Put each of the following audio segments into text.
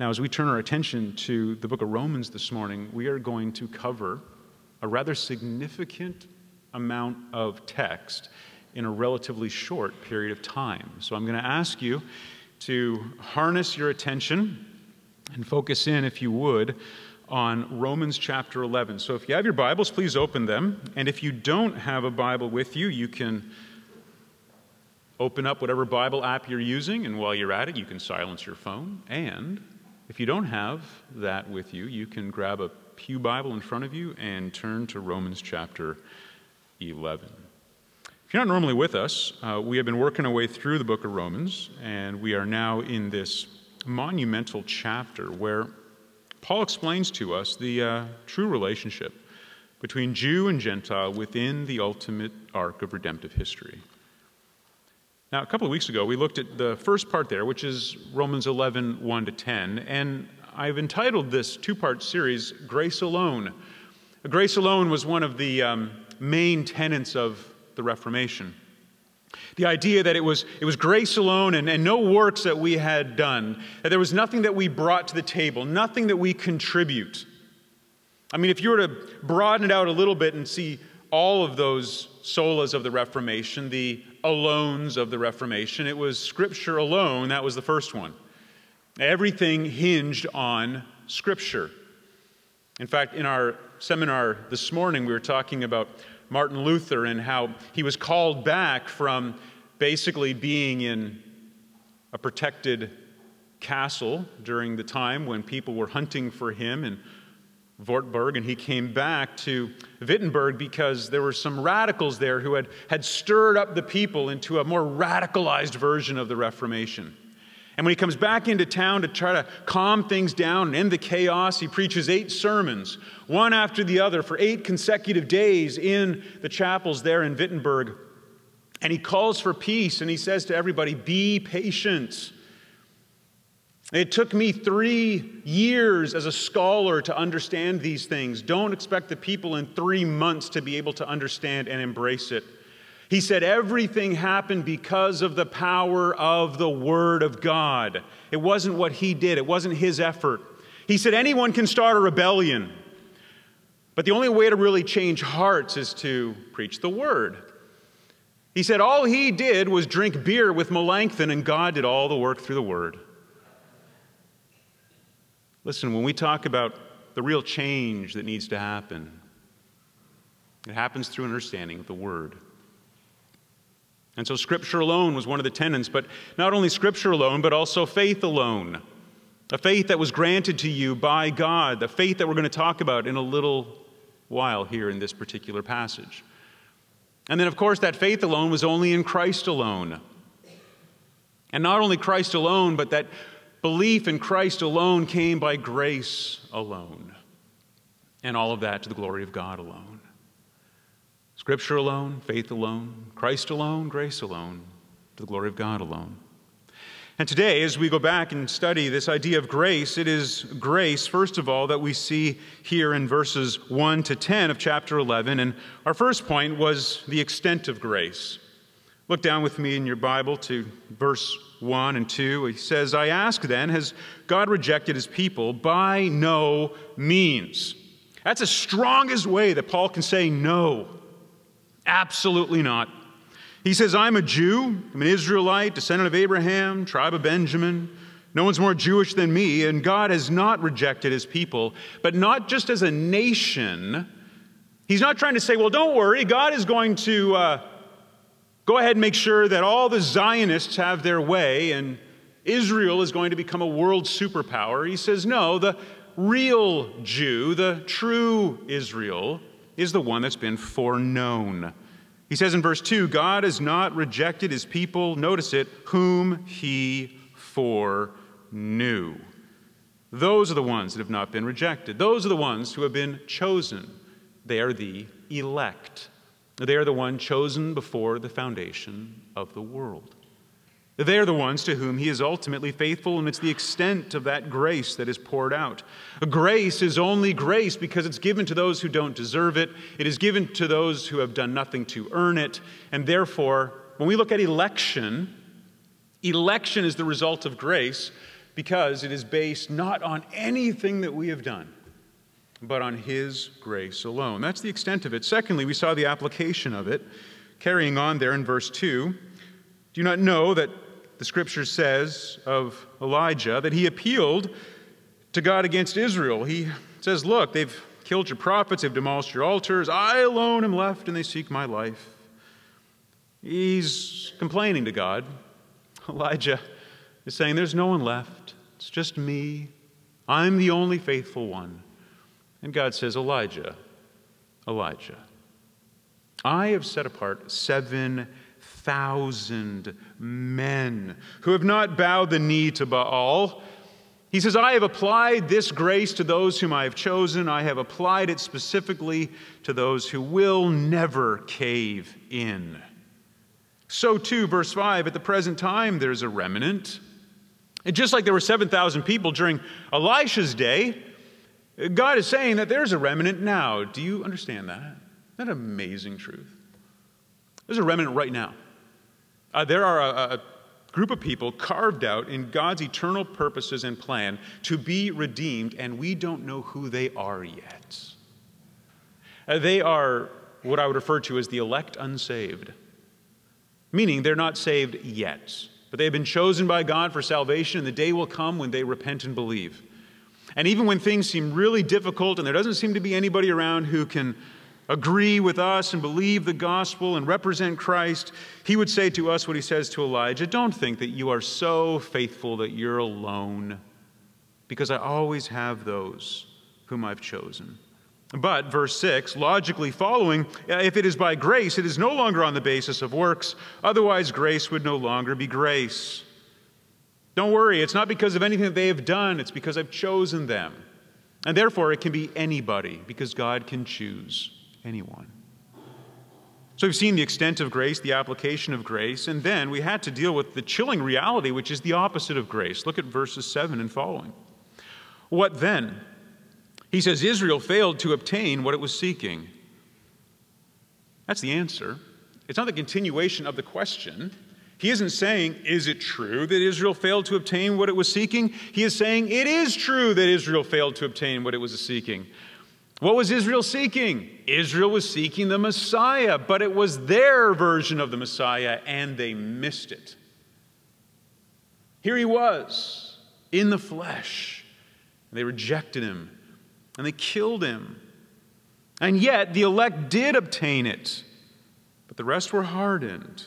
Now, as we turn our attention to the book of Romans this morning, we are going to cover a rather significant amount of text in a relatively short period of time. So I'm going to ask you to harness your attention and focus in, if you would, on Romans chapter 11. So if you have your Bibles, please open them. And if you don't have a Bible with you, you can open up whatever Bible app you're using, and while you're at it, you can silence your phone. And if you don't have that with you, you can grab a Pew Bible in front of you and turn to Romans chapter 11. If you're not normally with us, uh, we have been working our way through the book of Romans, and we are now in this monumental chapter where Paul explains to us the uh, true relationship between Jew and Gentile within the ultimate arc of redemptive history. Now, a couple of weeks ago, we looked at the first part there, which is Romans 11 1 to 10, and I've entitled this two part series Grace Alone. Grace Alone was one of the um, main tenets of the Reformation. The idea that it was, it was grace alone and, and no works that we had done, that there was nothing that we brought to the table, nothing that we contribute. I mean, if you were to broaden it out a little bit and see all of those solas of the Reformation, the alones of the Reformation, it was Scripture alone, that was the first one. Everything hinged on Scripture. In fact, in our seminar this morning, we were talking about Martin Luther and how he was called back from basically being in a protected castle during the time when people were hunting for him in Wartburg, and he came back to Wittenberg because there were some radicals there who had, had stirred up the people into a more radicalized version of the Reformation. And when he comes back into town to try to calm things down and end the chaos, he preaches eight sermons, one after the other, for eight consecutive days in the chapels there in Wittenberg. And he calls for peace and he says to everybody, Be patient. It took me three years as a scholar to understand these things. Don't expect the people in three months to be able to understand and embrace it. He said everything happened because of the power of the Word of God. It wasn't what he did, it wasn't his effort. He said anyone can start a rebellion, but the only way to really change hearts is to preach the Word. He said all he did was drink beer with Melanchthon, and God did all the work through the Word. Listen, when we talk about the real change that needs to happen, it happens through understanding of the Word. And so, Scripture alone was one of the tenets, but not only Scripture alone, but also faith alone. A faith that was granted to you by God, the faith that we're going to talk about in a little while here in this particular passage. And then, of course, that faith alone was only in Christ alone. And not only Christ alone, but that belief in Christ alone came by grace alone. And all of that to the glory of God alone. Scripture alone, faith alone, Christ alone, grace alone, to the glory of God alone. And today, as we go back and study this idea of grace, it is grace, first of all, that we see here in verses 1 to 10 of chapter 11. And our first point was the extent of grace. Look down with me in your Bible to verse 1 and 2. He says, I ask then, has God rejected his people? By no means. That's the strongest way that Paul can say no. Absolutely not. He says, I'm a Jew, I'm an Israelite, descendant of Abraham, tribe of Benjamin. No one's more Jewish than me, and God has not rejected his people, but not just as a nation. He's not trying to say, well, don't worry, God is going to uh, go ahead and make sure that all the Zionists have their way, and Israel is going to become a world superpower. He says, no, the real Jew, the true Israel, is the one that's been foreknown. He says in verse 2 God has not rejected his people, notice it, whom he foreknew. Those are the ones that have not been rejected. Those are the ones who have been chosen. They are the elect. They are the one chosen before the foundation of the world. They are the ones to whom he is ultimately faithful, and it's the extent of that grace that is poured out. Grace is only grace because it's given to those who don't deserve it, it is given to those who have done nothing to earn it, and therefore, when we look at election, election is the result of grace, because it is based not on anything that we have done, but on His grace alone. That's the extent of it. Secondly, we saw the application of it, carrying on there in verse 2. Do you not know that the scripture says of Elijah that he appealed to God against Israel? He says, Look, they've killed your prophets, they've demolished your altars. I alone am left, and they seek my life. He's complaining to God. Elijah is saying, There's no one left. It's just me. I'm the only faithful one. And God says, Elijah, Elijah, I have set apart 7,000 men who have not bowed the knee to Baal. He says, I have applied this grace to those whom I have chosen. I have applied it specifically to those who will never cave in. So, too, verse 5 at the present time, there's a remnant. And just like there were 7,000 people during Elisha's day, God is saying that there's a remnant now. Do you understand that? Isn't that amazing truth? There's a remnant right now. Uh, there are a, a group of people carved out in God's eternal purposes and plan to be redeemed, and we don't know who they are yet. Uh, they are what I would refer to as the elect unsaved meaning they're not saved yet, but they have been chosen by God for salvation, and the day will come when they repent and believe. And even when things seem really difficult and there doesn't seem to be anybody around who can agree with us and believe the gospel and represent Christ, he would say to us what he says to Elijah Don't think that you are so faithful that you're alone, because I always have those whom I've chosen. But, verse 6, logically following, uh, if it is by grace, it is no longer on the basis of works. Otherwise, grace would no longer be grace. Don't worry, it's not because of anything that they have done, it's because I've chosen them. And therefore, it can be anybody, because God can choose anyone. So we've seen the extent of grace, the application of grace, and then we had to deal with the chilling reality, which is the opposite of grace. Look at verses 7 and following. What then? He says Israel failed to obtain what it was seeking. That's the answer. It's not the continuation of the question. He isn't saying, Is it true that Israel failed to obtain what it was seeking? He is saying, It is true that Israel failed to obtain what it was seeking. What was Israel seeking? Israel was seeking the Messiah, but it was their version of the Messiah, and they missed it. Here he was in the flesh, and they rejected him and they killed him. And yet the elect did obtain it, but the rest were hardened.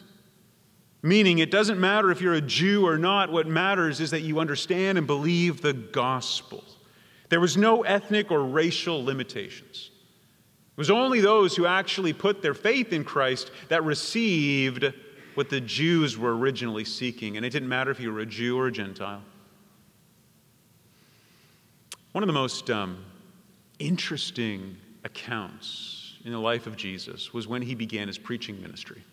Meaning, it doesn't matter if you're a Jew or not, what matters is that you understand and believe the gospel. There was no ethnic or racial limitations. It was only those who actually put their faith in Christ that received what the Jews were originally seeking. And it didn't matter if you were a Jew or a Gentile. One of the most um, interesting accounts in the life of Jesus was when he began his preaching ministry.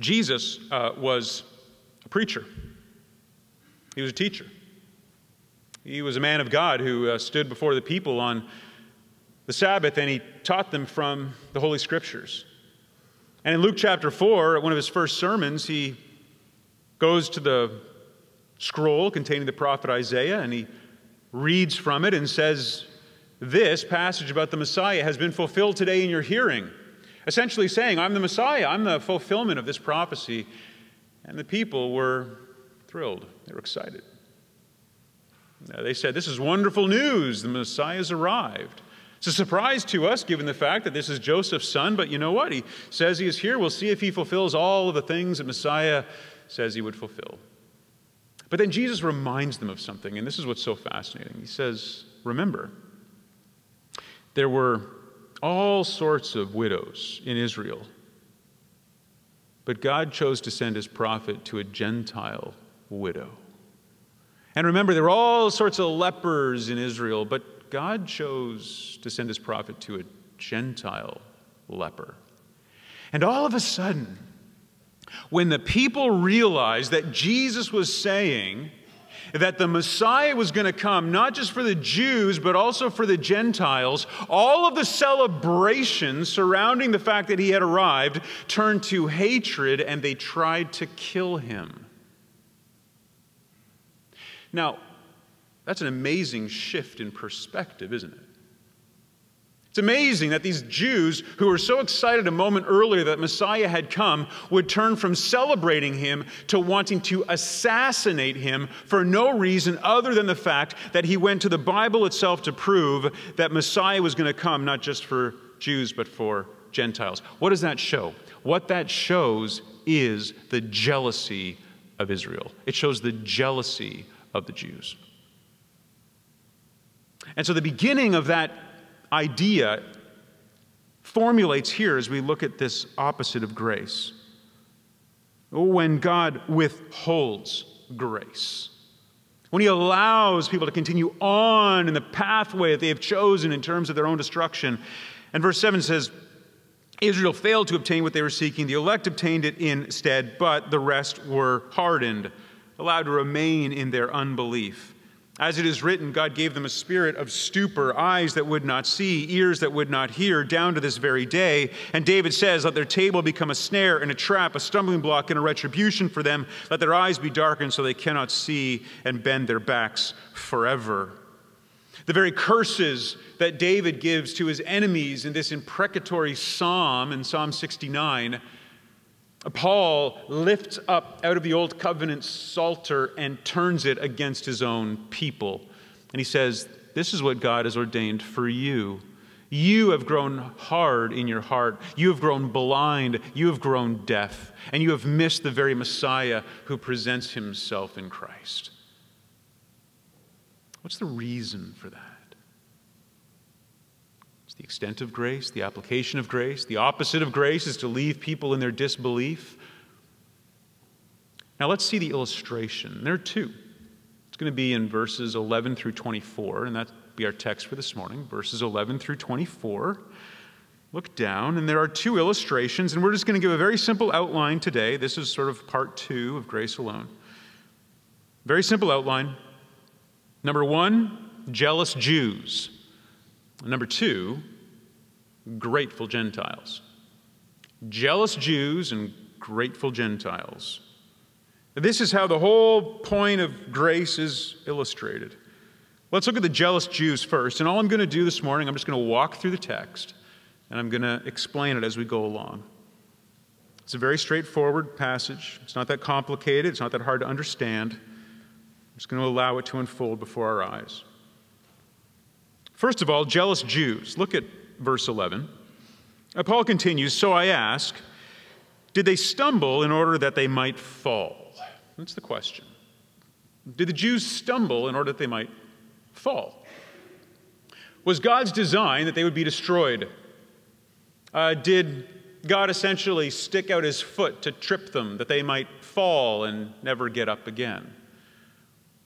Jesus uh, was a preacher, he was a teacher. He was a man of God who uh, stood before the people on the Sabbath and he taught them from the Holy Scriptures. And in Luke chapter 4, at one of his first sermons, he goes to the scroll containing the prophet Isaiah and he reads from it and says, this passage about the Messiah has been fulfilled today in your hearing. Essentially saying, I'm the Messiah, I'm the fulfillment of this prophecy. And the people were thrilled, they were excited. They said, This is wonderful news, the Messiah's arrived. It's a surprise to us, given the fact that this is Joseph's son, but you know what? He says he is here. We'll see if he fulfills all of the things that Messiah says he would fulfill. But then Jesus reminds them of something, and this is what's so fascinating. He says, Remember, there were all sorts of widows in Israel. But God chose to send his prophet to a Gentile widow. And remember, there were all sorts of lepers in Israel, but God chose to send his prophet to a Gentile leper. And all of a sudden, when the people realized that Jesus was saying, that the Messiah was going to come, not just for the Jews, but also for the Gentiles, all of the celebrations surrounding the fact that he had arrived turned to hatred and they tried to kill him. Now, that's an amazing shift in perspective, isn't it? It's amazing that these Jews, who were so excited a moment earlier that Messiah had come, would turn from celebrating him to wanting to assassinate him for no reason other than the fact that he went to the Bible itself to prove that Messiah was going to come not just for Jews, but for Gentiles. What does that show? What that shows is the jealousy of Israel, it shows the jealousy of the Jews. And so the beginning of that idea formulates here as we look at this opposite of grace. When God withholds grace, when He allows people to continue on in the pathway that they have chosen in terms of their own destruction. And verse 7 says, Israel failed to obtain what they were seeking. The elect obtained it instead, but the rest were hardened, allowed to remain in their unbelief. As it is written, God gave them a spirit of stupor, eyes that would not see, ears that would not hear, down to this very day. And David says, Let their table become a snare and a trap, a stumbling block and a retribution for them. Let their eyes be darkened so they cannot see and bend their backs forever. The very curses that David gives to his enemies in this imprecatory psalm in Psalm 69 Paul lifts up out of the old covenant psalter and turns it against his own people. And he says, This is what God has ordained for you. You have grown hard in your heart. You have grown blind. You have grown deaf. And you have missed the very Messiah who presents himself in Christ. What's the reason for that? The extent of grace, the application of grace. The opposite of grace is to leave people in their disbelief. Now let's see the illustration. There are two. It's going to be in verses 11 through 24, and that'll be our text for this morning, verses 11 through 24. Look down, and there are two illustrations, and we're just going to give a very simple outline today. This is sort of part two of Grace Alone. Very simple outline. Number one, jealous Jews. Number two, grateful Gentiles. Jealous Jews and grateful Gentiles. This is how the whole point of grace is illustrated. Let's look at the jealous Jews first. And all I'm going to do this morning, I'm just going to walk through the text and I'm going to explain it as we go along. It's a very straightforward passage. It's not that complicated, it's not that hard to understand. I'm just going to allow it to unfold before our eyes. First of all, jealous Jews. Look at verse 11. Uh, Paul continues So I ask, did they stumble in order that they might fall? That's the question. Did the Jews stumble in order that they might fall? Was God's design that they would be destroyed? Uh, did God essentially stick out his foot to trip them, that they might fall and never get up again?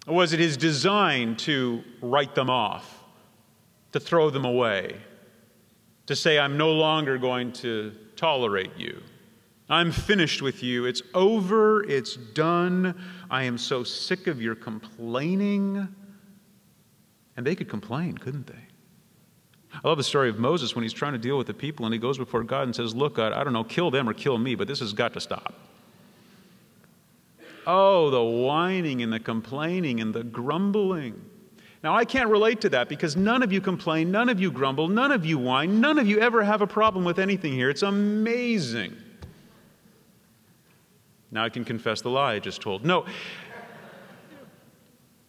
Or was it his design to write them off? to throw them away, to say, I'm no longer going to tolerate you. I'm finished with you. It's over. It's done. I am so sick of your complaining. And they could complain, couldn't they? I love the story of Moses when he's trying to deal with the people and he goes before God and says, Look, God, I don't know, kill them or kill me, but this has got to stop. Oh, the whining and the complaining and the grumbling. Now, I can't relate to that because none of you complain, none of you grumble, none of you whine, none of you ever have a problem with anything here. It's amazing. Now I can confess the lie I just told. No.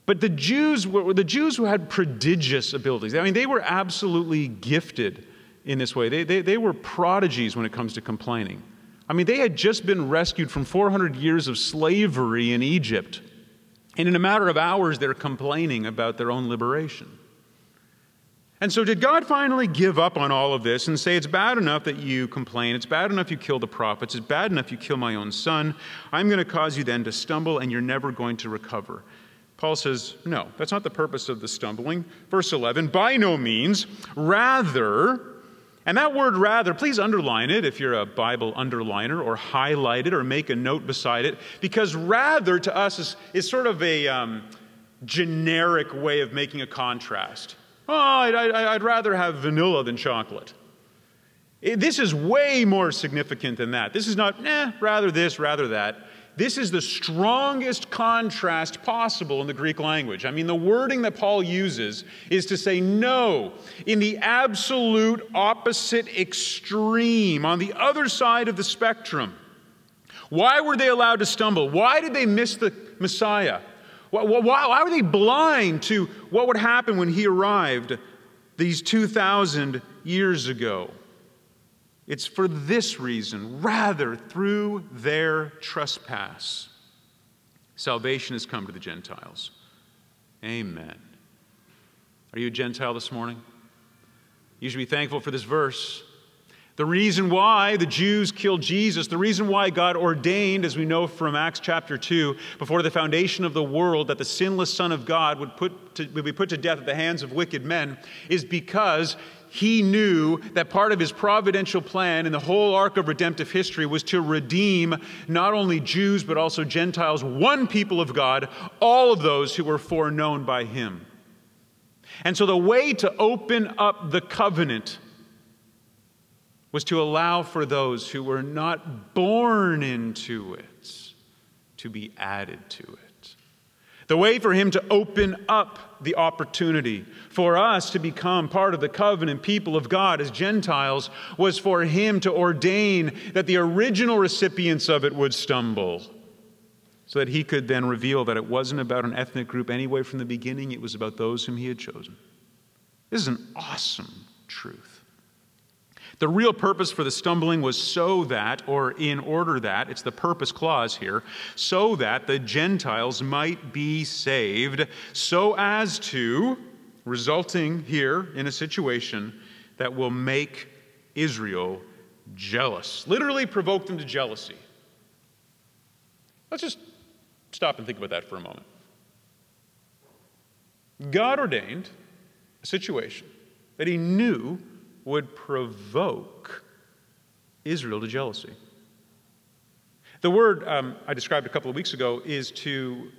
But the Jews were the Jews who had prodigious abilities. I mean, they were absolutely gifted in this way. They, they, they were prodigies when it comes to complaining. I mean, they had just been rescued from 400 years of slavery in Egypt. And in a matter of hours, they're complaining about their own liberation. And so, did God finally give up on all of this and say, It's bad enough that you complain, it's bad enough you kill the prophets, it's bad enough you kill my own son. I'm going to cause you then to stumble and you're never going to recover. Paul says, No, that's not the purpose of the stumbling. Verse 11, by no means, rather, and that word rather, please underline it if you're a Bible underliner, or highlight it, or make a note beside it, because rather to us is, is sort of a um, generic way of making a contrast. Oh, I'd, I'd, rather have vanilla than chocolate. This is way more significant than that. This is not, eh, rather this, rather that. This is the strongest contrast possible in the Greek language. I mean, the wording that Paul uses is to say no, in the absolute opposite extreme, on the other side of the spectrum. Why were they allowed to stumble? Why did they miss the Messiah? Why, were they blind to what would happen when he arrived these 2,000 years ago? It's for this reason, rather, through their trespass, salvation has come to the Gentiles. Amen. Are you a Gentile this morning? You should be thankful for this verse. The reason why the Jews killed Jesus, the reason why God ordained, as we know from Acts chapter 2, before the foundation of the world, that the sinless Son of God would, put to, would be put to death at the hands of wicked men, is because he knew that part of his providential plan in the whole arc of redemptive history was to redeem not only Jews, but also Gentiles, one people of God, all of those who were foreknown by him. And so the way to open up the covenant was to allow for those who were not born into it to be added to it. The way for him to open up the opportunity for us to become part of the covenant people of God as Gentiles was for him to ordain that the original recipients of it would stumble. So that he could then reveal that it wasn't about an ethnic group anyway from the beginning, it was about those whom he had chosen. This is an awesome truth. The real purpose for the stumbling was so that, or in order that, it's the purpose clause here, so that the Gentiles might be saved, so as to, resulting here in a situation that will make Israel jealous, literally provoke them to jealousy. Let's just stop and think about that for a moment. God ordained a situation that He knew would provoke Israel to jealousy. The word um, I described a couple of weeks ago is to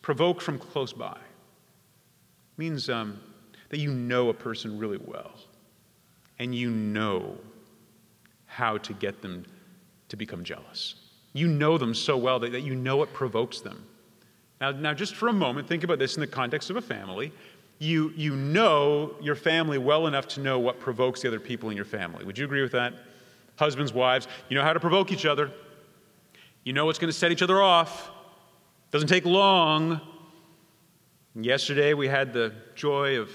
provoke from close by. It means um, that you know a person really well and you know how to get them to become jealous. You know them so well that, that you know it provokes them. Now, now, just for a moment, think about this in the context of a family you, you know your family well enough to know what provokes the other people in your family. Would you agree with that? Husbands, wives, you know how to provoke each other. You know what's going to set each other off. Doesn't take long. Yesterday, we had the joy of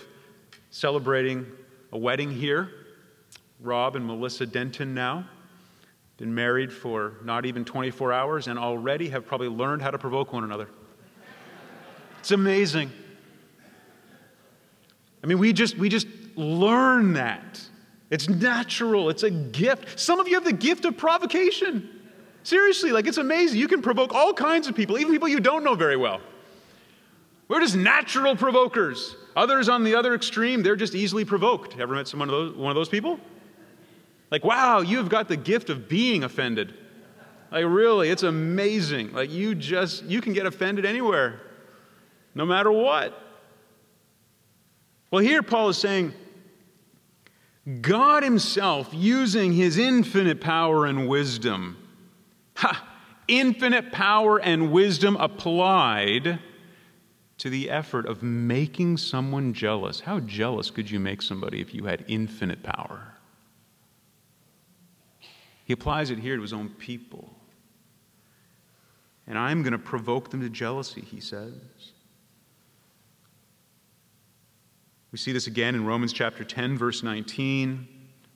celebrating a wedding here. Rob and Melissa Denton now. Been married for not even 24 hours and already have probably learned how to provoke one another. It's amazing. I mean, we just, we just learn that. It's natural, it's a gift. Some of you have the gift of provocation. Seriously, like it's amazing. You can provoke all kinds of people, even people you don't know very well. We're just natural provokers. Others on the other extreme, they're just easily provoked. Ever met someone of those, one of those people? Like, wow, you've got the gift of being offended. Like, really, it's amazing. Like, you just, you can get offended anywhere, no matter what. Well, here Paul is saying, God Himself, using His infinite power and wisdom, ha, infinite power and wisdom applied to the effort of making someone jealous. How jealous could you make somebody if you had infinite power? He applies it here to his own people. And I'm going to provoke them to jealousy, he says. We see this again in Romans chapter 10, verse 19.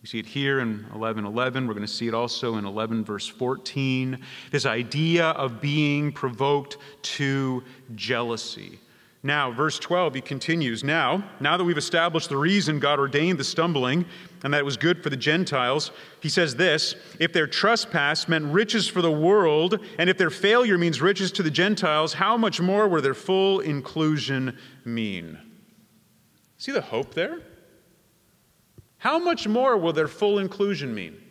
We see it here in 11 11. We're going to see it also in 11, verse 14. This idea of being provoked to jealousy. Now, verse 12, he continues Now, now that we've established the reason God ordained the stumbling and that it was good for the Gentiles, he says this If their trespass meant riches for the world, and if their failure means riches to the Gentiles, how much more will their full inclusion mean? See the hope there? How much more will their full inclusion mean?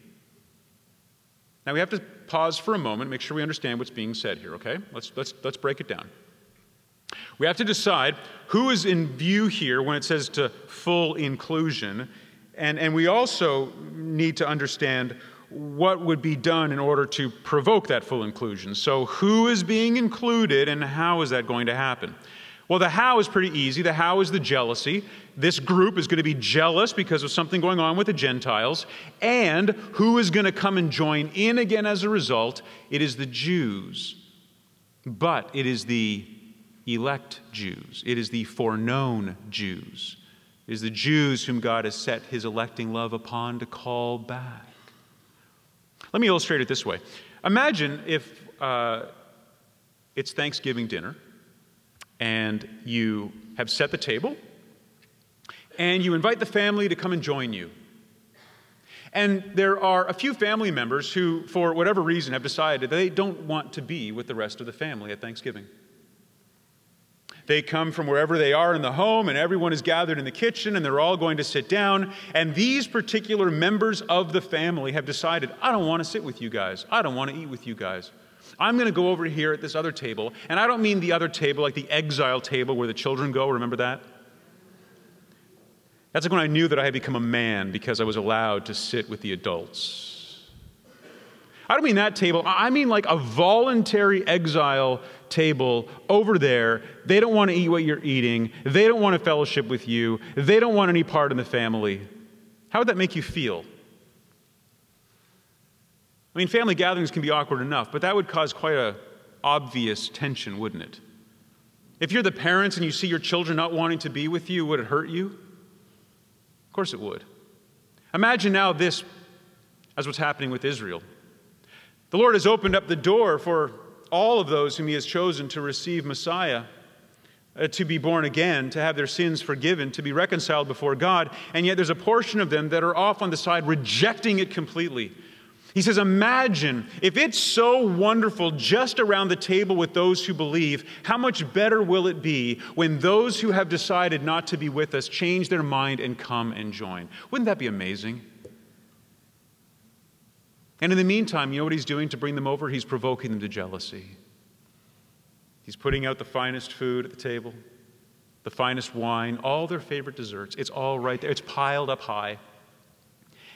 Now we have to pause for a moment, make sure we understand what's being said here, okay? Let's, let's, let's break it down. We have to decide who is in view here when it says to full inclusion, and, and we also need to understand what would be done in order to provoke that full inclusion. So, who is being included and how is that going to happen? Well, the how is pretty easy. The how is the jealousy. This group is going to be jealous because of something going on with the Gentiles. And who is going to come and join in again as a result? It is the Jews. But it is the elect Jews, it is the foreknown Jews. It is the Jews whom God has set his electing love upon to call back. Let me illustrate it this way. Imagine if uh, it's Thanksgiving dinner and you have set the table and you invite the family to come and join you. And there are a few family members who, for whatever reason, have decided they don't want to be with the rest of the family at Thanksgiving. They come from wherever they are in the home, and everyone is gathered in the kitchen, and they're all going to sit down. And these particular members of the family have decided, I don't want to sit with you guys. I don't want to eat with you guys. I'm going to go over here at this other table. And I don't mean the other table, like the exile table where the children go. Remember that? That's like when I knew that I had become a man because I was allowed to sit with the adults. I don't mean that table. I mean like a voluntary exile table over there. They don't want to eat what you're eating. They don't want to fellowship with you. They don't want any part in the family. How would that make you feel? I mean, family gatherings can be awkward enough, but that would cause quite a obvious tension, wouldn't it? If you're the parents and you see your children not wanting to be with you, would it hurt you? Of course it would. Imagine now this as what's happening with Israel. The Lord has opened up the door for all of those whom He has chosen to receive Messiah. Uh, to be born again, to have their sins forgiven, to be reconciled before God, and yet there's a portion of them that are off on the side rejecting it completely, he says, Imagine if it's so wonderful just around the table with those who believe, how much better will it be when those who have decided not to be with us change their mind and come and join? Wouldn't that be amazing? And in the meantime, you know what he's doing to bring them over? He's provoking them to jealousy. He's putting out the finest food at the table, the finest wine, all their favorite desserts. It's all right there, it's piled up high.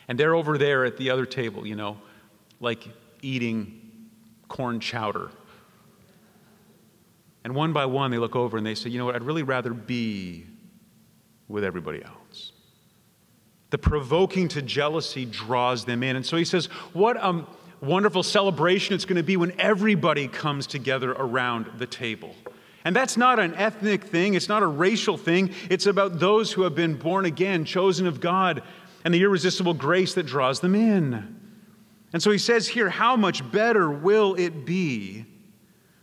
And they're over there at the other table, you know, like eating corn chowder. And one by one, they look over and they say, You know what? I'd really rather be with everybody else. The provoking to jealousy draws them in. And so he says, What a wonderful celebration it's going to be when everybody comes together around the table. And that's not an ethnic thing, it's not a racial thing. It's about those who have been born again, chosen of God, and the irresistible grace that draws them in. And so he says here, how much better will it be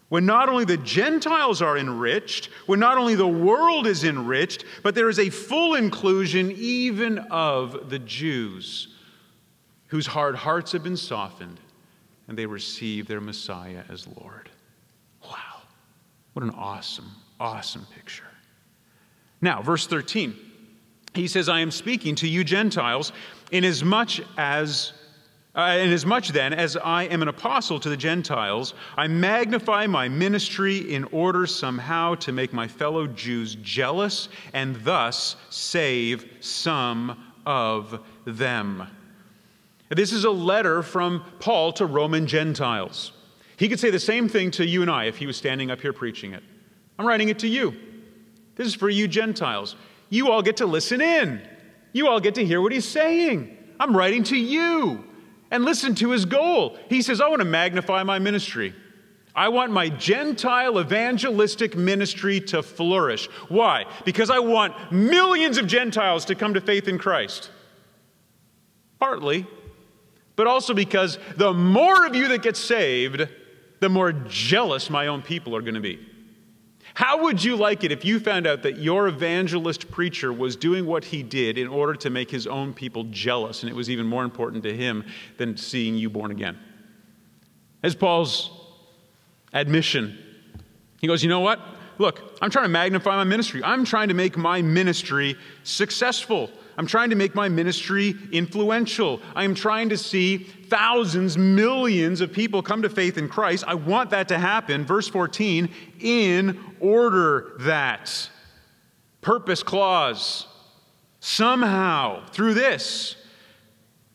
when not only the Gentiles are enriched, when not only the world is enriched, but there is a full inclusion even of the Jews whose hard hearts have been softened and they receive their Messiah as Lord. Wow. What an awesome, awesome picture. Now, verse 13. He says, I am speaking to you Gentiles, inasmuch as uh, inasmuch then as I am an apostle to the Gentiles, I magnify my ministry in order somehow to make my fellow Jews jealous and thus save some of them. This is a letter from Paul to Roman Gentiles. He could say the same thing to you and I if he was standing up here preaching it. I'm writing it to you. This is for you Gentiles. You all get to listen in. You all get to hear what he's saying. I'm writing to you. And listen to his goal. He says, I want to magnify my ministry. I want my Gentile evangelistic ministry to flourish. Why? Because I want millions of Gentiles to come to faith in Christ. Partly, but also because the more of you that get saved, the more jealous my own people are going to be. How would you like it if you found out that your evangelist preacher was doing what he did in order to make his own people jealous, and it was even more important to him than seeing you born again? As Paul's admission, he goes, You know what? Look, I'm trying to magnify my ministry. I'm trying to make my ministry successful. I'm trying to make my ministry influential. I am trying to see thousands, millions of people come to faith in Christ. I want that to happen. Verse 14, in order that. Purpose clause. Somehow, through this,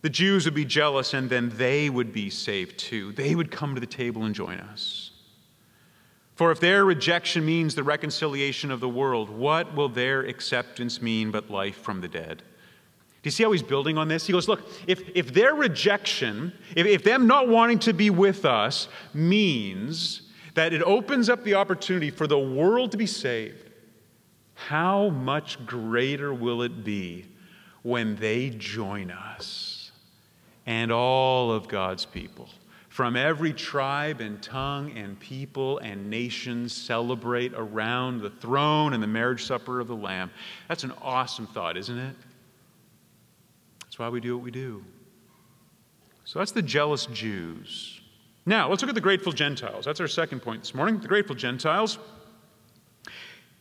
The Jews would be jealous and then they would be saved too. They would come to the table and join us. For if their rejection means the reconciliation of the world, what will their acceptance mean but life from the dead? Do you see how he's building on this? He goes, Look, if, if their rejection, if, if them not wanting to be with us means that it opens up the opportunity for the world to be saved, how much greater will it be when they join us and all of God's people? from every tribe and tongue and people and nation celebrate around the throne and the marriage supper of the Lamb. That's an awesome thought, isn't it? That's why we do what we do. So that's the jealous Jews. Now, let's look at the grateful Gentiles. That's our second point this morning. The grateful Gentiles.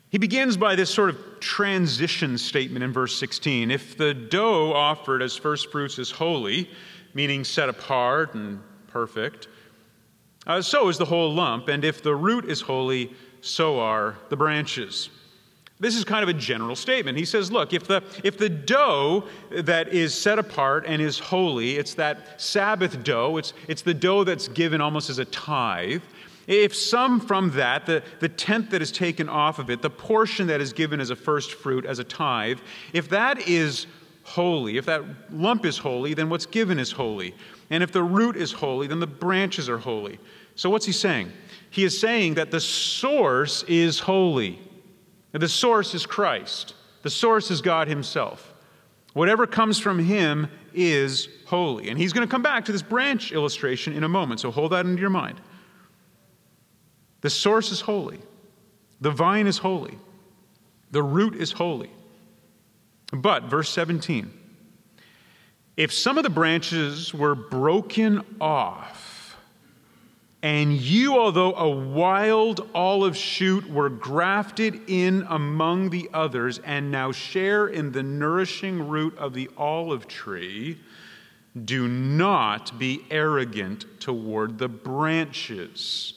He begins by this sort of transition statement in verse 16. If the dough offered as first fruits is holy, meaning set apart and perfect. Uh, so is the whole lump, and if the root is holy, so are the branches. This is kind of a general statement. He says, look, if the, if the dough that is set apart and is holy, it's that Sabbath dough, it's, it's the dough that's given almost as a tithe. If some from that, the, the tenth that is taken off of it, the portion that is given as a first fruit, as a tithe, if that is holy, if that lump is holy, then what's given is holy. And if the root is holy, then the branches are holy. So what's he saying? He is saying that the source is holy. The source is Christ. The source is God Himself. Whatever comes from Him is holy. And He's going to come back to this branch illustration in a moment, so hold that into your mind. The source is holy, the vine is holy, the root is holy. But, verse 17, if some of the branches were broken off, and you, although a wild olive shoot, were grafted in among the others, and now share in the nourishing root of the olive tree, do not be arrogant toward the branches.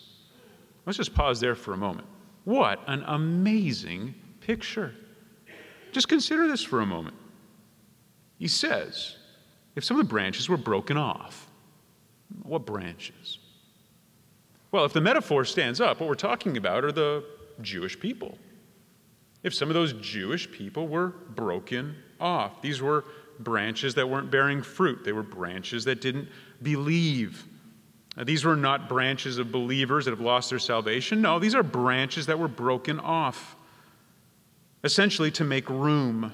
Let's just pause there for a moment. What an amazing picture. Just consider this for a moment. He says, if some of the branches were broken off, what branches? Well, if the metaphor stands up, what we're talking about are the Jewish people. If some of those Jewish people were broken off, these were branches that weren't bearing fruit, they were branches that didn't believe. Now, these were not branches of believers that have lost their salvation. No, these are branches that were broken off essentially to make room.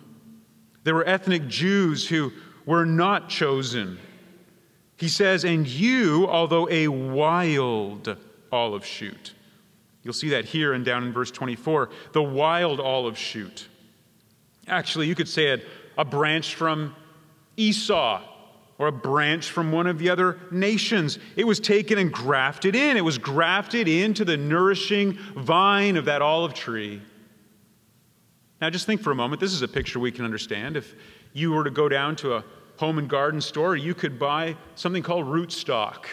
There were ethnic Jews who were not chosen. He says, and you, although a wild olive shoot. You'll see that here and down in verse 24. The wild olive shoot. Actually, you could say it a branch from Esau or a branch from one of the other nations. It was taken and grafted in. It was grafted into the nourishing vine of that olive tree. Now, just think for a moment. This is a picture we can understand. If you were to go down to a home and garden store, you could buy something called rootstock.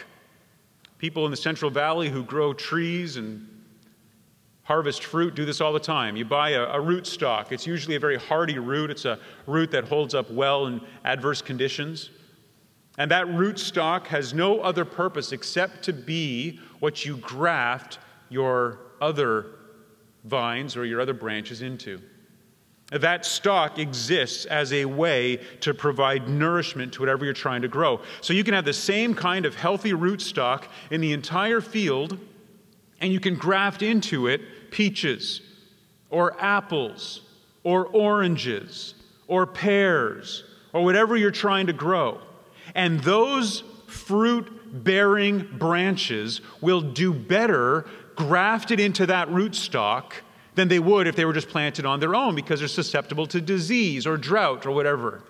People in the Central Valley who grow trees and harvest fruit do this all the time. You buy a, a rootstock. It's usually a very hardy root, it's a root that holds up well in adverse conditions. And that root stock has no other purpose except to be what you graft your other vines or your other branches into. That stock exists as a way to provide nourishment to whatever you're trying to grow. So you can have the same kind of healthy root stock in the entire field, and you can graft into it peaches, or apples, or oranges, or pears, or whatever you're trying to grow. And those fruit bearing branches will do better grafted into that rootstock than they would if they were just planted on their own because they're susceptible to disease or drought or whatever.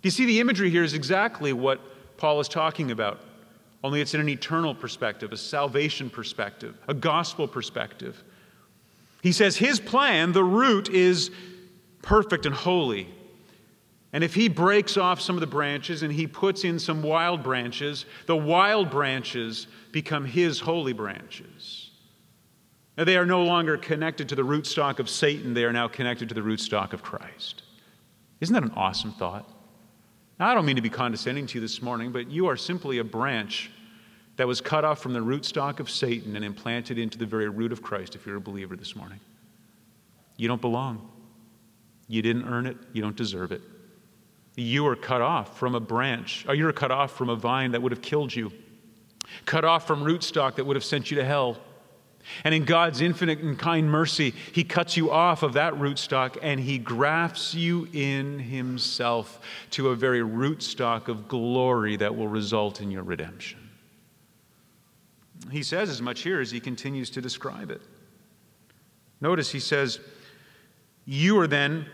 Do you see the imagery here is exactly what Paul is talking about? Only it's in an eternal perspective, a salvation perspective, a gospel perspective. He says his plan, the root, is perfect and holy. And if he breaks off some of the branches and he puts in some wild branches, the wild branches become his holy branches. Now, they are no longer connected to the rootstock of Satan, they are now connected to the rootstock of Christ. Isn't that an awesome thought? Now, I don't mean to be condescending to you this morning, but you are simply a branch that was cut off from the rootstock of Satan and implanted into the very root of Christ if you're a believer this morning. You don't belong. You didn't earn it. You don't deserve it. You are cut off from a branch, oh, or you're cut off from a vine that would have killed you, cut off from rootstock that would have sent you to hell. And in God's infinite and kind mercy, He cuts you off of that rootstock and He grafts you in Himself to a very rootstock of glory that will result in your redemption. He says as much here as He continues to describe it. Notice He says, You are then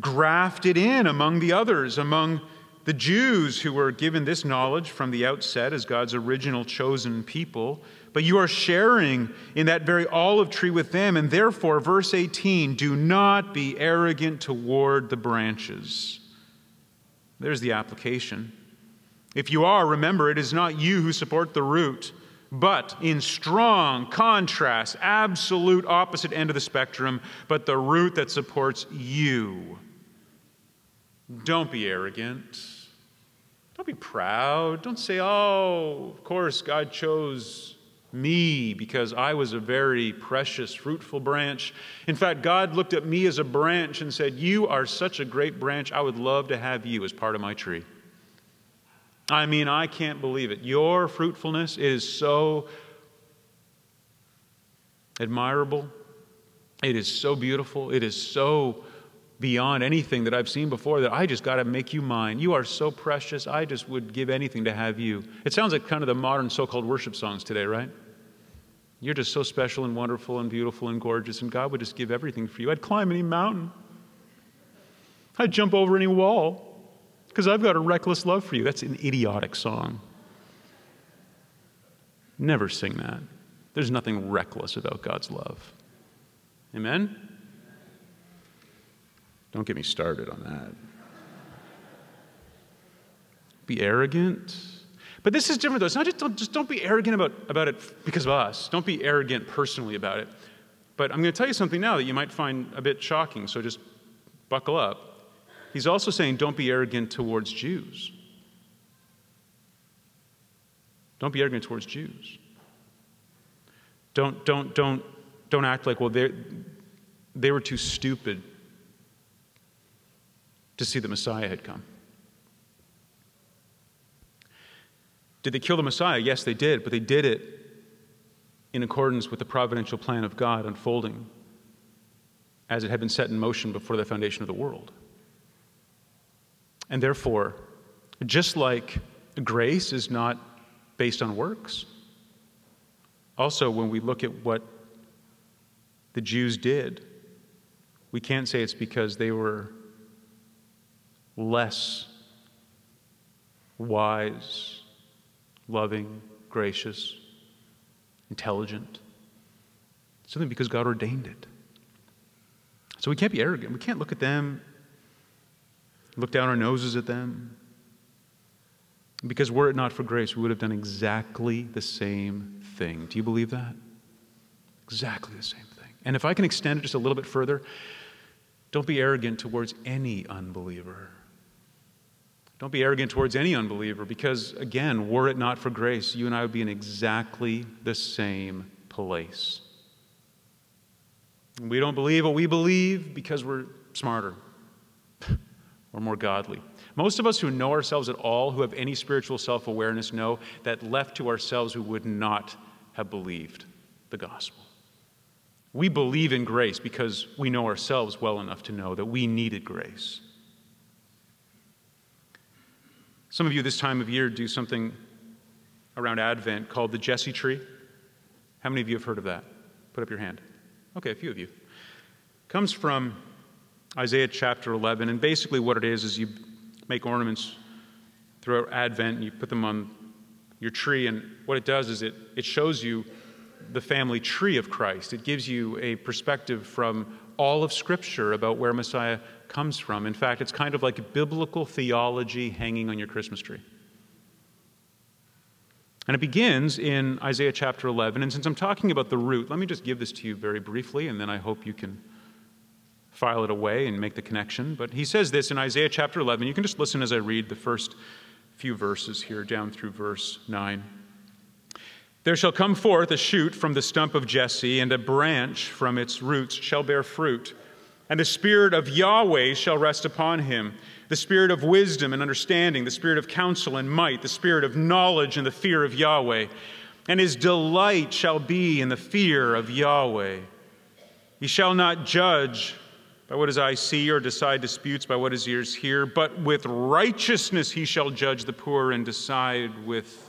grafted in among the others, among the Jews who were given this knowledge from the outset as God's original chosen people, but you are sharing in that very olive tree with them. And therefore, verse 18, do not be arrogant toward the branches. There's the application. If you are, remember, it is not you who support the root, but in strong contrast, absolute opposite end of the spectrum, but the root that supports you. Don't be arrogant. Don't be proud. Don't say, oh, of course, God chose me because I was a very precious, fruitful branch. In fact, God looked at me as a branch and said, You are such a great branch. I would love to have you as part of my tree. I mean, I can't believe it. Your fruitfulness is so admirable. It is so beautiful. It is so beyond anything that I've seen before that I just got to make you mine. You are so precious. I just would give anything to have you. It sounds like kind of the modern so called worship songs today, right? You're just so special and wonderful and beautiful and gorgeous, and God would just give everything for you. I'd climb any mountain, I'd jump over any wall because I've got a reckless love for you. That's an idiotic song. Never sing that. There's nothing reckless about God's love. Amen? Don't get me started on that. Be arrogant. But this is different, though. It's not just don't, just don't be arrogant about, about it because of us. Don't be arrogant personally about it. But I'm going to tell you something now that you might find a bit shocking, so just buckle up. He's also saying don't be arrogant towards Jews. Don't be arrogant towards Jews. Don't, don't, don't, don't act like, well, they were too stupid to see the Messiah had come. Did they kill the Messiah? Yes, they did, but they did it in accordance with the providential plan of God unfolding as it had been set in motion before the foundation of the world. And therefore, just like grace is not based on works, also when we look at what the Jews did, we can't say it's because they were less wise, loving, gracious, intelligent. Simply because God ordained it. So we can't be arrogant. We can't look at them, look down our noses at them. Because were it not for grace, we would have done exactly the same thing. Do you believe that? Exactly the same thing. And if I can extend it just a little bit further, don't be arrogant towards any unbeliever. Don't be arrogant towards any unbeliever because, again, were it not for grace, you and I would be in exactly the same place. We don't believe what we believe because we're smarter or more godly. Most of us who know ourselves at all, who have any spiritual self awareness, know that left to ourselves, we would not have believed the gospel. We believe in grace because we know ourselves well enough to know that we needed grace. Some of you this time of year do something around Advent called the Jesse tree. How many of you have heard of that? Put up your hand. Okay, a few of you. It comes from Isaiah chapter 11, and basically what it is is you make ornaments throughout Advent and you put them on your tree, and what it does is it, it shows you the family tree of Christ. It gives you a perspective from all of Scripture about where Messiah comes from. In fact, it's kind of like biblical theology hanging on your Christmas tree. And it begins in Isaiah chapter 11. And since I'm talking about the root, let me just give this to you very briefly, and then I hope you can file it away and make the connection. But he says this in Isaiah chapter 11. You can just listen as I read the first few verses here, down through verse 9. There shall come forth a shoot from the stump of Jesse, and a branch from its roots shall bear fruit. And the Spirit of Yahweh shall rest upon him the Spirit of wisdom and understanding, the Spirit of counsel and might, the Spirit of knowledge and the fear of Yahweh. And his delight shall be in the fear of Yahweh. He shall not judge by what his eyes see or decide disputes by what his ears hear, but with righteousness he shall judge the poor and decide with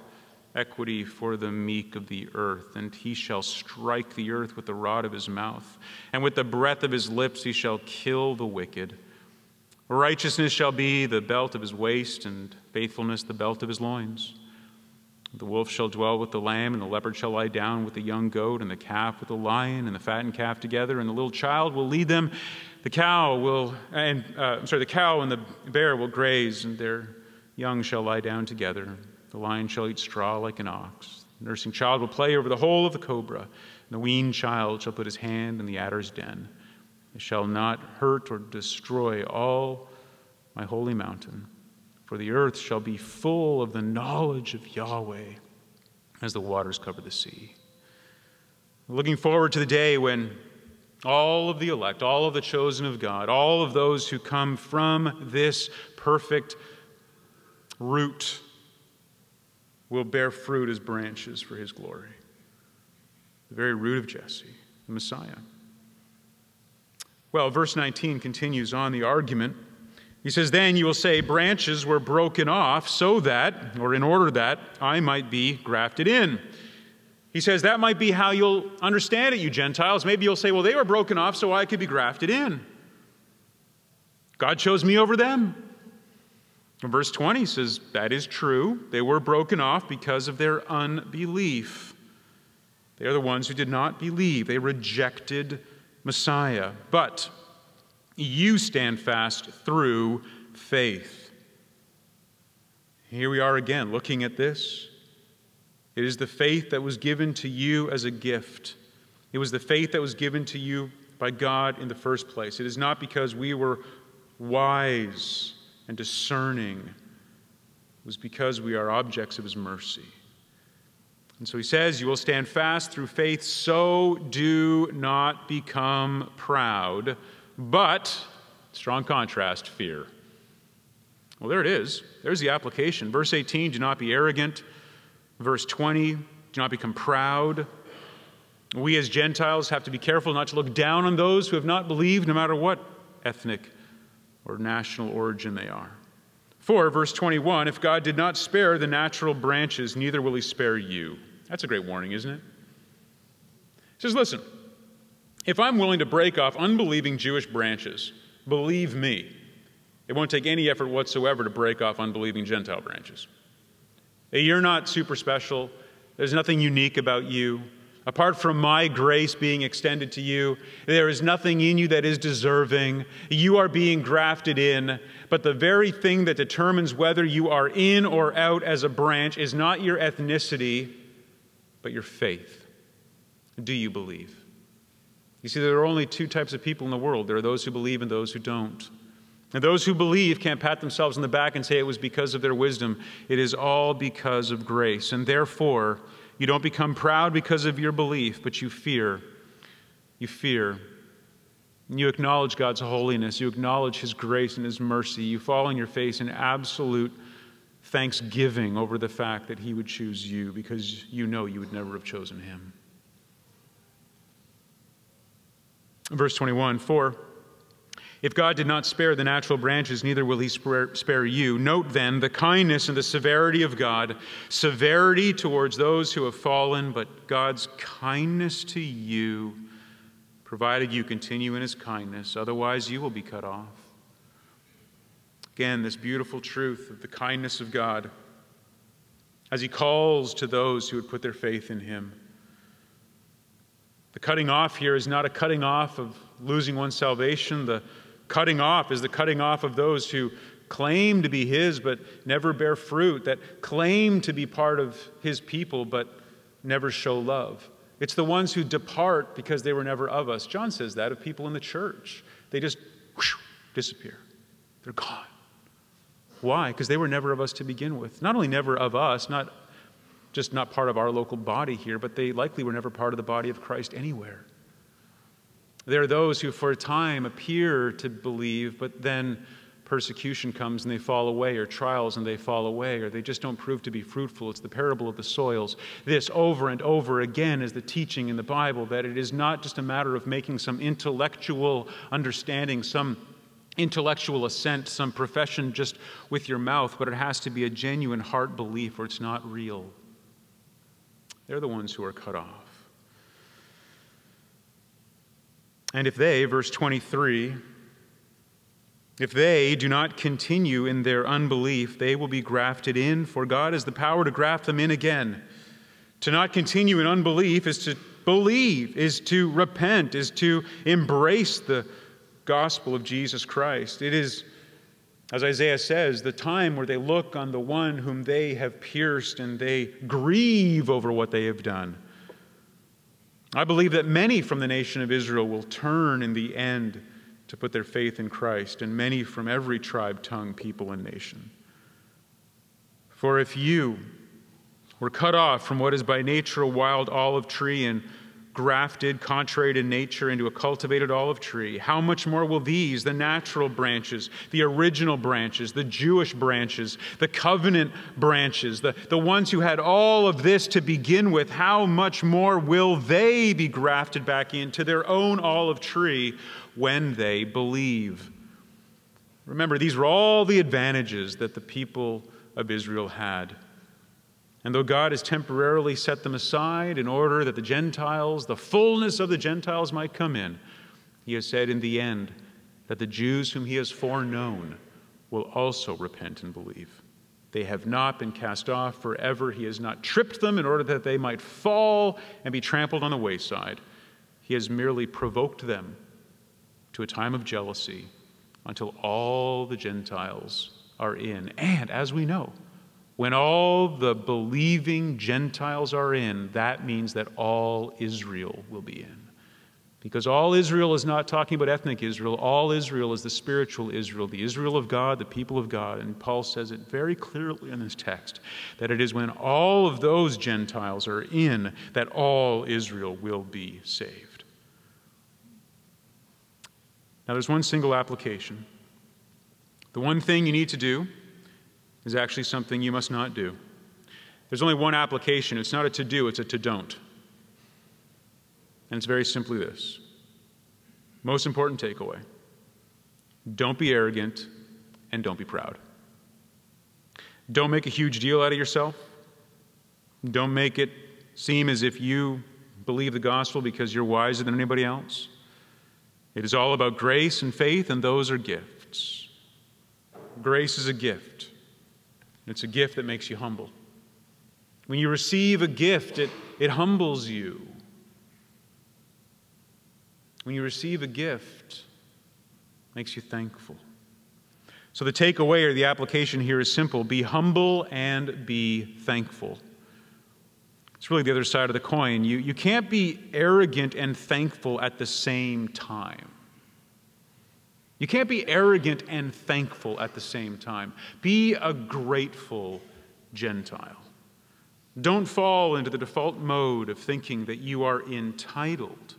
equity for the meek of the earth. And he shall strike the earth with the rod of his mouth, and with the breath of his lips he shall kill the wicked. Righteousness shall be the belt of his waist, and faithfulness the belt of his loins. The wolf shall dwell with the lamb, and the leopard shall lie down with the young goat, and the calf with the lion, and the fattened calf together, and the little child will lead them. The cow will, and uh, I'm sorry, the cow and the bear will graze, and their young shall lie down together. The lion shall eat straw like an ox. The nursing child will play over the hole of the cobra, and the weaned child shall put his hand in the adder's den. It shall not hurt or destroy all my holy mountain for the earth shall be full of the knowledge of Yahweh as the waters cover the sea. Looking forward to the day when all of the elect, all of the chosen of God, all of those who come from this perfect root will bear fruit as branches for his glory. The very root of Jesse, the Messiah. Well, verse 19 continues on the argument he says, Then you will say, branches were broken off so that, or in order that, I might be grafted in. He says, That might be how you'll understand it, you Gentiles. Maybe you'll say, Well, they were broken off so I could be grafted in. God chose me over them. Verse 20 says, That is true. They were broken off because of their unbelief. They are the ones who did not believe, they rejected Messiah. But you stand fast through faith. Here we are again looking at this. It is the faith that was given to you as a gift. It was the faith that was given to you by God in the first place. It is not because we were wise and discerning, was because we are objects of His mercy. And so he says, You will stand fast through faith, so do not become proud but, strong contrast, fear. Well, there it is. There's the application. Verse 18 do not be arrogant. Verse 20 do not become proud. We as Gentiles have to be careful not to look down on those who have not believed, no matter what ethnic or national origin they are. For, verse 21, if God did not spare the natural branches, neither will he spare you. That's a great warning, isn't it? He says, listen, if I'm willing to break off unbelieving Jewish branches, believe me, it won't take any effort whatsoever to break off unbelieving Gentile branches. You're not super special. There's nothing unique about you. Apart from my grace being extended to you, there is nothing in you that is deserving. You are being grafted in. But the very thing that determines whether you are in or out as a branch is not your ethnicity, but your faith. Do you believe? You see, there are only two types of people in the world there are those who believe and those who don't. And those who believe can't pat themselves on the back and say it was because of their wisdom. It is all because of grace. And therefore, you don't become proud because of your belief, but you fear. You fear. You acknowledge God's holiness. You acknowledge His grace and His mercy. You fall on your face in absolute thanksgiving over the fact that He would choose you because you know you would never have chosen Him. Verse 21 For if God did not spare the natural branches, neither will he spare you. Note then the kindness and the severity of God severity towards those who have fallen, but God's kindness to you, provided you continue in his kindness. Otherwise, you will be cut off. Again, this beautiful truth of the kindness of God as he calls to those who would put their faith in him. The cutting off here is not a cutting off of losing one's salvation. The cutting off is the cutting off of those who claim to be His but never bear fruit, that claim to be part of His people but never show love. It's the ones who depart because they were never of us. John says that of people in the church. they just whoosh, disappear. They're gone. Why? Because they were never of us to begin with. Not only never of us, not just not part of our local body here, but they likely were never part of the body of Christ anywhere. There are those who, for a time, appear to believe, but then persecution comes and they fall away, or trials and they fall away, or they just don't prove to be fruitful. It's the parable of the soils. This over and over again is the teaching in the Bible that it is not just a matter of making some intellectual understanding, some intellectual assent, some profession just with your mouth, but it has to be a genuine heart belief or it's not real. They're the ones who are cut off. And if they, verse 23, if they do not continue in their unbelief, they will be grafted in, for God has the power to graft them in again. To not continue in unbelief is to believe, is to repent, is to embrace the gospel of Jesus Christ. It is, as Isaiah says, the time where they look on the one whom they have pierced and they grieve over what they have done. I believe that many from the nation of Israel will turn in the end to put their faith in Christ, and many from every tribe, tongue, people, and nation. For if you were cut off from what is by nature a wild olive tree and grafted, contrary to nature, into a cultivated olive tree, how much more will these, the natural branches, the original branches, the Jewish branches, the covenant branches, the, the ones who had all of this to begin with, how much more will they be grafted back into their own olive tree when they believe? Remember, these were all the advantages that the people of Israel had. And though God has temporarily set them aside in order that the Gentiles, the fullness of the Gentiles, might come in, he has said in the end that the Jews whom he has foreknown will also repent and believe. They have not been cast off forever. He has not tripped them in order that they might fall and be trampled on the wayside. He has merely provoked them to a time of jealousy until all the Gentiles are in. And as we know, when all the believing Gentiles are in, that means that all Israel will be in. Because all Israel is not talking about ethnic Israel, all Israel is the spiritual Israel, the Israel of God, the people of God. And Paul says it very clearly in this text that it is when all of those Gentiles are in that all Israel will be saved. Now, there's one single application. The one thing you need to do is actually something you must not do. There's only one application. It's not a to do, it's a to don't. And it's very simply this most important takeaway don't be arrogant and don't be proud. Don't make a huge deal out of yourself. Don't make it seem as if you believe the gospel because you're wiser than anybody else. It is all about grace and faith, and those are gifts. Grace is a gift. It's a gift that makes you humble. When you receive a gift, it, it humbles you. When you receive a gift, makes you thankful. So the takeaway or the application here is simple be humble and be thankful. It's really the other side of the coin. You, you can't be arrogant and thankful at the same time. You can't be arrogant and thankful at the same time. Be a grateful Gentile. Don't fall into the default mode of thinking that you are entitled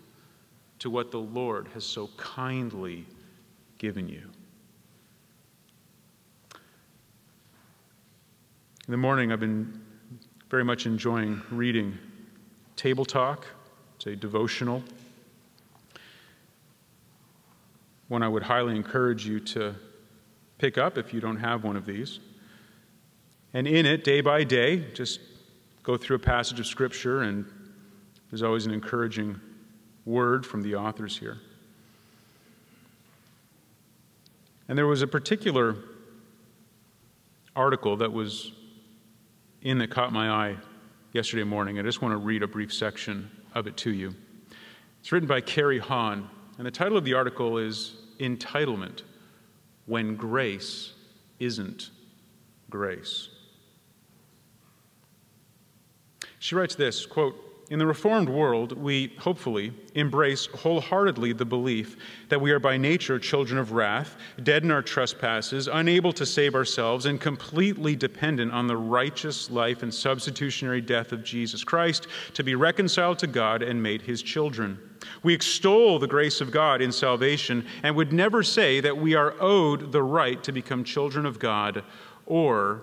to what the Lord has so kindly given you. In the morning, I've been very much enjoying reading Table Talk. It's a devotional one I would highly encourage you to pick up if you don't have one of these. And in it, day by day, just go through a passage of Scripture, and there's always an encouraging word from the authors here. And there was a particular article that was in that caught my eye yesterday morning. I just want to read a brief section of it to you. It's written by Carrie Hahn, and the title of the article is entitlement when grace isn't grace. She writes this quote, in the Reformed world, we hopefully embrace wholeheartedly the belief that we are by nature children of wrath, dead in our trespasses, unable to save ourselves, and completely dependent on the righteous life and substitutionary death of Jesus Christ to be reconciled to God and made his children. We extol the grace of God in salvation and would never say that we are owed the right to become children of God or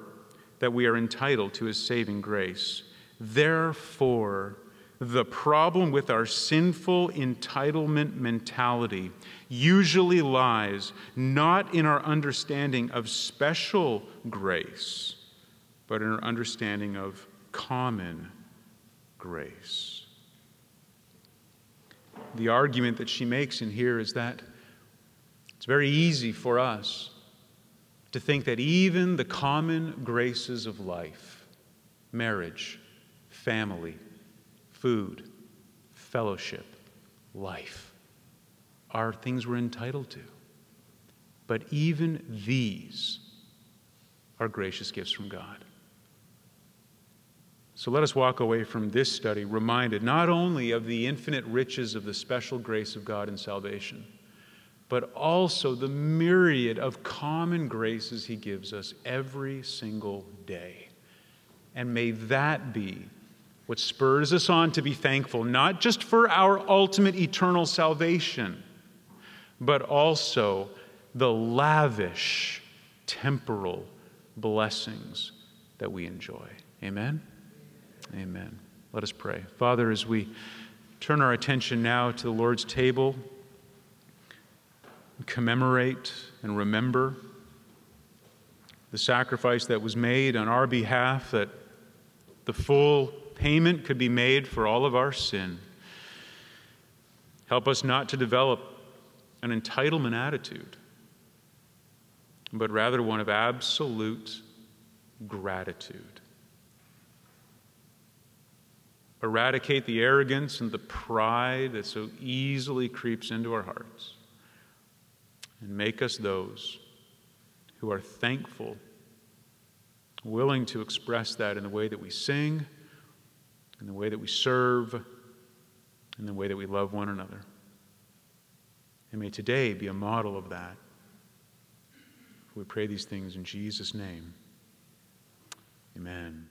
that we are entitled to his saving grace. Therefore, the problem with our sinful entitlement mentality usually lies not in our understanding of special grace, but in our understanding of common grace. The argument that she makes in here is that it's very easy for us to think that even the common graces of life, marriage, family, food, fellowship, life are things we're entitled to. But even these are gracious gifts from God. So let us walk away from this study reminded not only of the infinite riches of the special grace of God in salvation, but also the myriad of common graces He gives us every single day. And may that be what spurs us on to be thankful, not just for our ultimate eternal salvation, but also the lavish temporal blessings that we enjoy. Amen? Amen. Let us pray. Father, as we turn our attention now to the Lord's table, commemorate and remember the sacrifice that was made on our behalf, that the full payment could be made for all of our sin. Help us not to develop an entitlement attitude, but rather one of absolute gratitude. Eradicate the arrogance and the pride that so easily creeps into our hearts, and make us those who are thankful, willing to express that in the way that we sing in the way that we serve, in the way that we love one another. And may today be a model of that. We pray these things in Jesus' name. Amen.